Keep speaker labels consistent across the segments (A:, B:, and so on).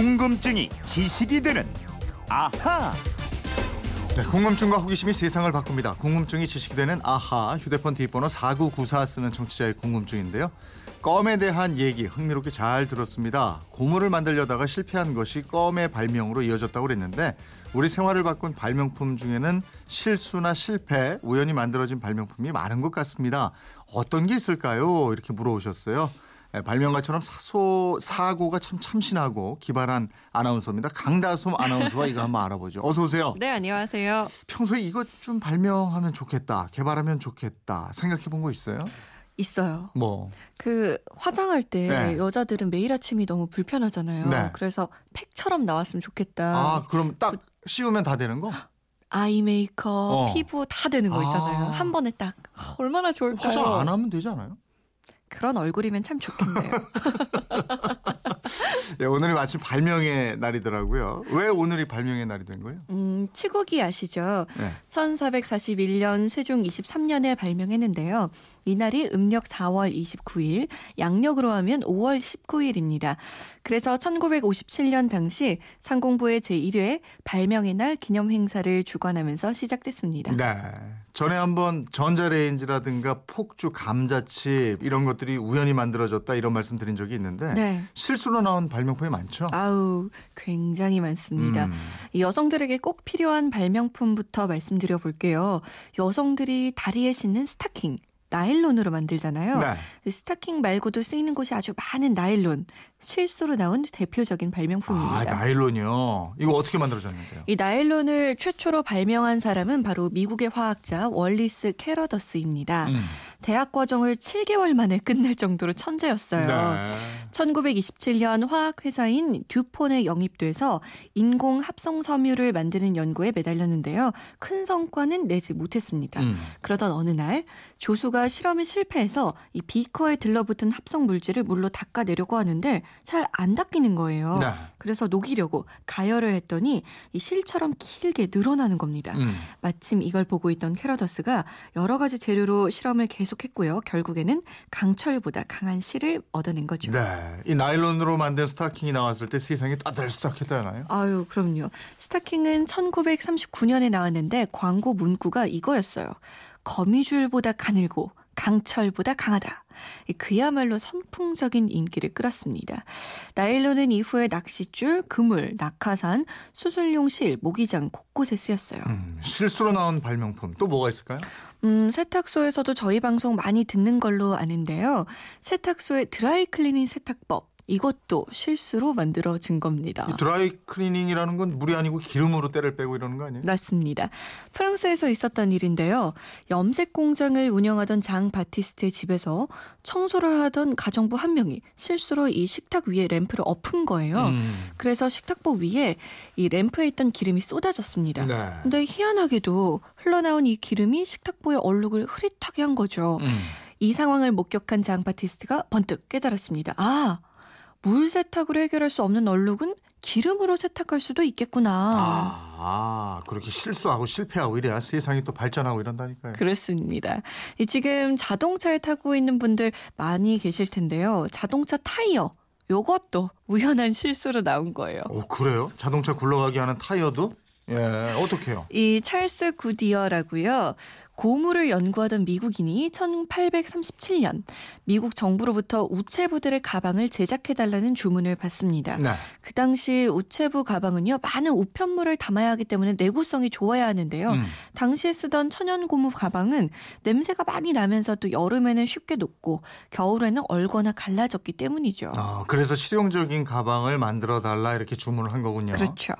A: 궁금증이 지식이 되는 아하.
B: 네, 궁금증과 호기심이 세상을 바꿉니다. 궁금증이 지식이 되는 아하 휴대폰 뒷번호 4994 쓰는 청취자의 궁금증인데요. 껌에 대한 얘기 흥미롭게 잘 들었습니다. 고무를 만들려다가 실패한 것이 껌의 발명으로 이어졌다고 그랬는데 우리 생활을 바꾼 발명품 중에는 실수나 실패, 우연히 만들어진 발명품이 많은 것 같습니다. 어떤 게 있을까요? 이렇게 물어오셨어요. 네, 발명가처럼 사소 사고가 참 참신하고 기발한 아나운서입니다. 강다솜 아나운서와 이거 한번 알아보죠. 어서 오세요.
C: 네, 안녕하세요.
B: 평소에 이것 좀 발명하면 좋겠다, 개발하면 좋겠다 생각해 본 거 있어요?
C: 있어요.
B: 뭐
C: 그 화장할 때
B: 네.
C: 여자들은 매일 아침이 너무 불편하잖아요.
B: 네.
C: 그래서 팩처럼 나왔으면 좋겠다.
B: 아, 그럼 딱 씌우면 다 되는 거?
C: 아이 메이크업,
B: 어.
C: 피부 다 되는 거 있잖아요.
B: 아.
C: 한 번에 딱 아, 얼마나 좋을까요?
B: 화장 안 하면 되지 않아요?
C: 그런 얼굴이면 참 좋겠네요.
B: 네, 오늘이 마침 발명의 날이더라고요. 왜 오늘이 발명의 날이 된 거예요?
C: 음, 치국이 아시죠?
B: 네.
C: 1441년 세종 23년에 발명했는데요. 이날이 음력 4월 29일, 양력으로 하면 5월 19일입니다. 그래서 1957년 당시 상공부의 제1회 발명의 날 기념 행사를 주관하면서 시작됐습니다.
B: 네. 전에 한번 전자레인지라든가 폭주, 감자칩 이런 것 들이 우연히 만들어졌다 이런 말씀 드린 적이 있는데
C: 네.
B: 실수로 나온 발명품이 많죠?
C: 아우, 굉장히 많습니다.
B: 음.
C: 이 여성들에게 꼭 필요한 발명품부터 말씀드려 볼게요. 여성들이 다리에 신는 스타킹. 나일론으로 만들잖아요.
B: 네.
C: 이 스타킹 말고도 쓰이는 곳이 아주 많은 나일론. 실수로 나온 대표적인
B: 아,
C: 발명품입니다.
B: 나일론이요. 이거 어떻게 만들어졌는데요?
C: 이 나일론을 최초로 발명한 사람은 바로 미국의 화학자 월리스 캐러더스입니다.
B: 음.
C: 대학 과정을 7개월 만에 끝낼 정도로 천재였어요.
B: 네.
C: 1927년 화학 회사인 듀폰에 영입돼서 인공 합성 섬유를 만드는 연구에 매달렸는데요. 큰 성과는 내지 못했습니다.
B: 음.
C: 그러던 어느 날 조수가 실험에 실패해서 이 비커에 들러붙은 합성 물질을 물로 닦아내려고 하는데 잘 안 닦이는 거예요.
B: 네.
C: 그래서 녹이려고 가열을 했더니 이 실처럼 길게 늘어나는 겁니다.
B: 음.
C: 마침 이걸 보고 있던 캐러더스가 여러 가지 재료로 실험을 계속 했고요. 결국에는 강철보다 강한 실을 얻어낸 거죠.
B: 네. 이 나일론으로 만든 스타킹이 나왔을 때 세상이 따들썩했다나요?
C: 아유, 그럼요. 스타킹은 1939년에 나왔는데 광고 문구가 이거였어요. 거미줄보다 가늘고 강철보다 강하다. 이 그야말로 선풍적인 인기를 끌었습니다. 나일론은 이후에 낚싯줄, 그물, 낙하산, 수술용 실, 모기장 곳곳에 쓰였어요.
B: 음, 실수로 나온 발명품 또 뭐가 있을까요?
C: 음, 세탁소에서도 저희 방송 많이 듣는 걸로 아는데요. 세탁소의 드라이 클리닝 세탁법. 이것도 실수로 만들어진 겁니다.
B: 이 드라이 클리닝이라는 건 물이 아니고 기름으로 때를 빼고 이러는 거 아니에요?
C: 맞습니다. 프랑스에서 있었던 일인데요. 염색 공장을 운영하던 장 바티스트의 집에서 청소를 하던 가정부 한 명이 실수로 이 식탁 위에 램프를 엎은 거예요.
B: 음.
C: 그래서 식탁보 위에 이 램프에 있던 기름이 쏟아졌습니다.
B: 네.
C: 근데 희한하게도 흘러나온 이 기름이 식탁보의 얼룩을 흐릿하게 한 거죠.
B: 음.
C: 이 상황을 목격한 장 바티스트가 번뜩 깨달았습니다. 아, 물 세탁으로 해결할 수 없는 얼룩은 기름으로 세탁할 수도 있겠구나.
B: 아, 아, 그렇게 실수하고 실패하고 이래야 세상이 또 발전하고 이런다니까요.
C: 그렇습니다. 이 지금 자동차에 타고 있는 분들 많이 계실 텐데요. 자동차 타이어. 요것도 우연한 실수로 나온 거예요.
B: 오, 그래요? 자동차 굴러가게 하는 타이어도? 예, 어떻게요?
C: 이 찰스 구디어라고요. 고무를 연구하던 미국인이 1837년 미국 정부로부터 우체부들의 가방을 제작해달라는 주문을 받습니다.
B: 네.
C: 그 당시 우체부 가방은요 많은 우편물을 담아야 하기 때문에 내구성이 좋아야 하는데요.
B: 음.
C: 당시에 쓰던 천연 고무 가방은 냄새가 많이 나면서 또 여름에는 쉽게 녹고 겨울에는 얼거나 갈라졌기 때문이죠.
B: 아, 그래서 실용적인 가방을 만들어 달라 이렇게 주문을 한 거군요.
C: 그렇죠.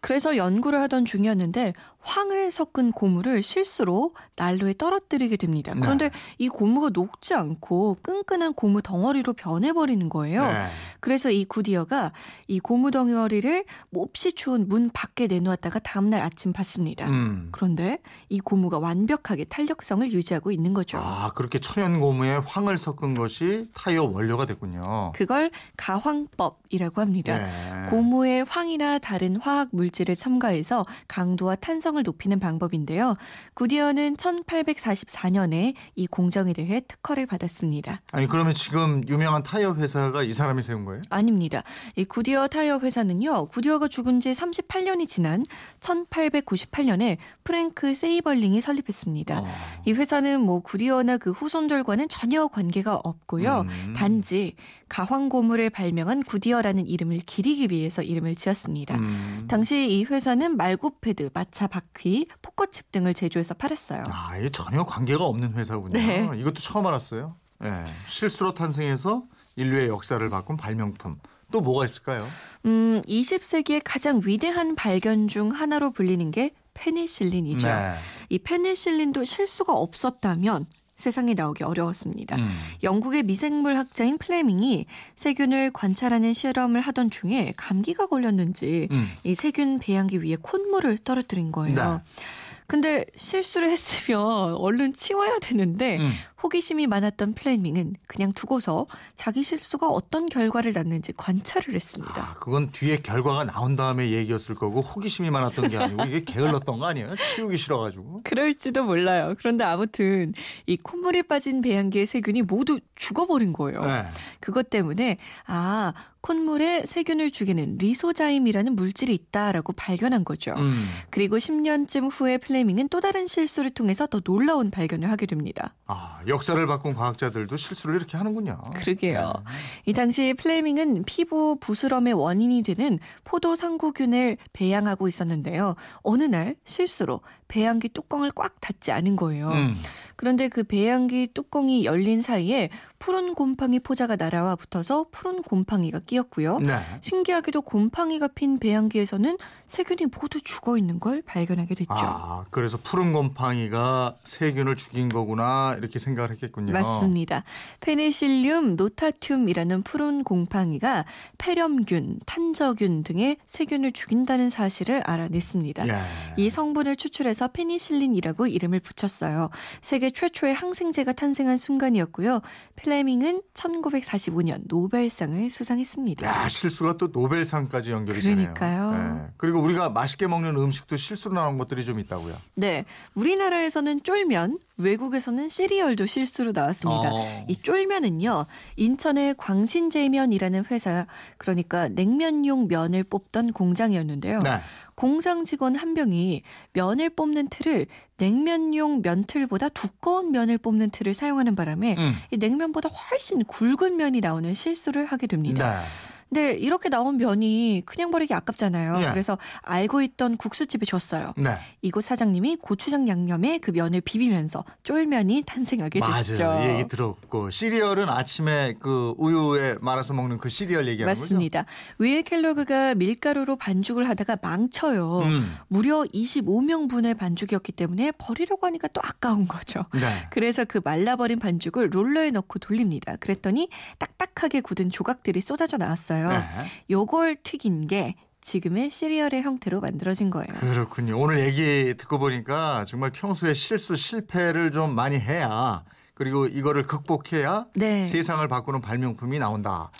C: 그래서 연구를 하던 중이었는데 황을 섞은 고무를 실수로 난로에 떨어뜨리게 됩니다.
B: 네.
C: 그런데 이 고무가 녹지 않고 끈끈한 고무 덩어리로 변해버리는 거예요.
B: 네.
C: 그래서 이 구디어가 이 고무 덩어리를 몹시 추운 문 밖에 내놓았다가 다음날 아침 봤습니다.
B: 음.
C: 그런데 이 고무가 완벽하게 탄력성을 유지하고 있는 거죠.
B: 아, 그렇게 천연 고무에 황을 섞은 것이 타이어 원료가 됐군요.
C: 그걸 가황법이라고 합니다.
B: 네.
C: 고무에 황이나 다른 화학 물질을 첨가해서 강도와 탄성을 높이는 방법인데요. 구디어는 1844년에 이 공정에 대해 특허를 받았습니다.
B: 아니 그러면 지금 유명한 타이어 회사가 이 사람이 세운 거예요?
C: 아닙니다. 이 구디어 타이어 회사는요, 구디어가 죽은 지 38년이 지난 1898년에 프랭크 세이벌링이 설립했습니다.
B: 어.
C: 이 회사는 뭐 구디어나 그 후손들과는 전혀 관계가 없고요.
B: 음.
C: 단지 가황 고무를 발명한 구디어라는 이름을 기리기 위해서 이름을 지었습니다.
B: 음.
C: 당시 이 회사는 말굽 패드, 마차 바퀴, 포커칩 등을 제조해서 팔았어요.
B: 아, 이게 전혀 관계가 없는 회사군요.
C: 네.
B: 이것도 처음 알았어요. 예. 실수로 탄생해서 인류의 역사를 바꾼 발명품. 또 뭐가 있을까요?
C: 음, 20세기의 가장 위대한 발견 중 하나로 불리는 게 페니실린이죠.
B: 네.
C: 이 페니실린도 실수가 없었다면 세상에 나오기 어려웠습니다.
B: 음.
C: 영국의 미생물 학자인 플레밍이 세균을 관찰하는 실험을 하던 중에 감기가 걸렸는지
B: 음.
C: 이 세균 배양기 위에 콧물을 떨어뜨린 거예요.
B: 네.
C: 근데 실수를 했으면 얼른 치워야 되는데
B: 음.
C: 호기심이 많았던 플레밍은 그냥 두고서 자기 실수가 어떤 결과를 낳는지 관찰을 했습니다.
B: 아, 그건 뒤에 결과가 나온 다음에 얘기였을 거고 호기심이 많았던 게 아니고 이게 게을렀던 거 아니에요? 치우기 싫어가지고.
C: 그럴지도 몰라요. 그런데 아무튼 이 콧물이 빠진 배양기의 세균이 모두 죽어버린 거예요.
B: 네.
C: 그것 때문에 아 콧물에 세균을 죽이는 리소자임이라는 물질이 있다라고 발견한 거죠.
B: 음.
C: 그리고 10년쯤 후에 플레밍은 또 다른 실수를 통해서 더 놀라운 발견을 하게 됩니다.
B: 아, 역사를 바꾼 과학자들도 실수를 이렇게 하는군요.
C: 그러게요.
B: 네.
C: 이 당시 플레밍은 피부 부스럼의 원인이 되는 포도 상구균을 배양하고 있었는데요. 어느 날 실수로 배양기 뚜껑을 꽉 닫지 않은 거예요.
B: 음.
C: 그런데 그 배양기 뚜껑이 열린 사이에 푸른 곰팡이 포자가 날아와 붙어서 푸른 곰팡이가 끼었고요.
B: 네.
C: 신기하게도 곰팡이가 핀 배양기에서는 세균이 모두 죽어 있는 걸 발견하게 됐죠.
B: 아, 그래서 푸른 곰팡이가 세균을 죽인 거구나 이렇게 생각을 했겠군요.
C: 맞습니다. Penicillium notatum이라는 푸른 곰팡이가 폐렴균, 탄저균 등의 세균을 죽인다는 사실을 알아냈습니다.
B: 예.
C: 이 성분을 추출해서 페니실린이라고 이름을 붙였어요. 세계 최초의 항생제가 탄생한 순간이었고요. 플레밍은 1945년 노벨상을 수상했습니다.
B: 야 실수가 또 노벨상까지 연결이 되네요.
C: 그러니까요.
B: 예. 그리고 우리가 맛있게 먹는 음식도 실수로 나온 것들이 좀 있다고요.
C: 네, 우리나라에서는 쫄면, 외국에서는 시리얼도 실수로 나왔습니다.
B: 어.
C: 이 쫄면은요, 인천의 광신제면이라는 회사, 그러니까 냉면용 면을 뽑던 공장이었는데요.
B: 네.
C: 공장 직원 한 명이 면을 뽑는 틀을 냉면용 면틀보다 두꺼운 면을 뽑는 틀을 사용하는 바람에
B: 음.
C: 이 냉면보다 훨씬 굵은 면이 나오는 실수를 하게 됩니다.
B: 네.
C: 근데 이렇게 나온 면이 그냥 버리기 아깝잖아요.
B: 예.
C: 그래서 알고 있던 국수집에 줬어요.
B: 네.
C: 이곳 사장님이 고추장 양념에 그 면을 비비면서 쫄면이 탄생하게 됐죠.
B: 맞아요. 이 얘기 들었고 시리얼은 아침에 그 우유에 말아서 먹는 그 시리얼 얘기하는
C: 맞습니다. 윌 켈로그가 밀가루로 반죽을 하다가 망쳐요.
B: 거죠? 음.
C: 무려 25명분의 반죽이었기 때문에 버리려고 하니까 또 아까운 거죠.
B: 네.
C: 그래서 그 말라버린 반죽을 롤러에 넣고 돌립니다. 그랬더니 딱딱하게 굳은 조각들이 쏟아져 나왔어요.
B: 네.
C: 요걸 튀긴 게 지금의 시리얼의 형태로 만들어진 거예요.
B: 그렇군요. 오늘 얘기 듣고 보니까 정말 평소에 실수 실패를 좀 많이 해야 그리고 이거를 극복해야
C: 네.
B: 세상을 바꾸는 발명품이 나온다.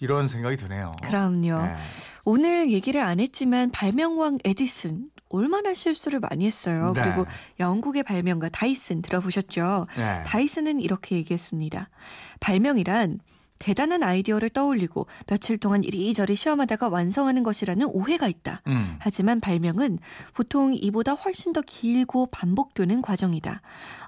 B: 이런 생각이 드네요.
C: 그럼요.
B: 네.
C: 오늘 얘기를 안 했지만 발명왕 에디슨 얼마나 실수를 많이 했어요.
B: 네.
C: 그리고 영국의 발명가 다이슨 들어보셨죠?
B: 네.
C: 다이슨은 이렇게 얘기했습니다. 발명이란 대단한 아이디어를 떠올리고 며칠 동안 이리저리 시험하다가 완성하는 것이라는 오해가 있다.
B: 음.
C: 하지만 발명은 보통 이보다 훨씬 더 길고 반복되는 과정이다.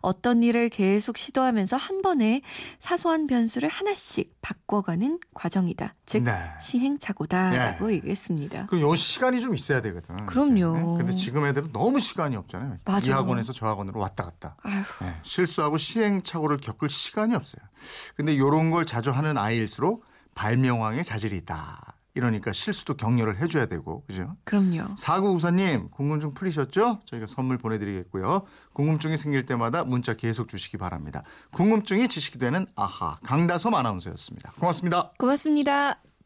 C: 어떤 일을 계속 시도하면서 한 번에 사소한 변수를 하나씩 바꿔가는 과정이다. 즉
B: 네.
C: 시행착오다라고 얘기했습니다.
B: 그럼 요 시간이 좀 있어야 되거든.
C: 그럼요.
B: 네. 근데 지금 애들은 너무 시간이 없잖아요.
C: 맞아.
B: 이 학원에서 저 학원으로 왔다 갔다.
C: 아휴,
B: 네, 실수하고 시행착오를 겪을 시간이 없어요. 근데 요런 걸 자주 하는 아이일수록 발명왕의 자질이 있다. 이러니까 실수도 격려를 해줘야 되고, 그죠?
C: 그럼요.
B: 사구 우사님 궁금증 풀리셨죠? 저희가 선물 보내드리겠고요. 궁금증이 생길 때마다 문자 계속 주시기 바랍니다. 궁금증이 지식이 되는 아하 강다솜 아나운서였습니다. 고맙습니다.
C: 고맙습니다.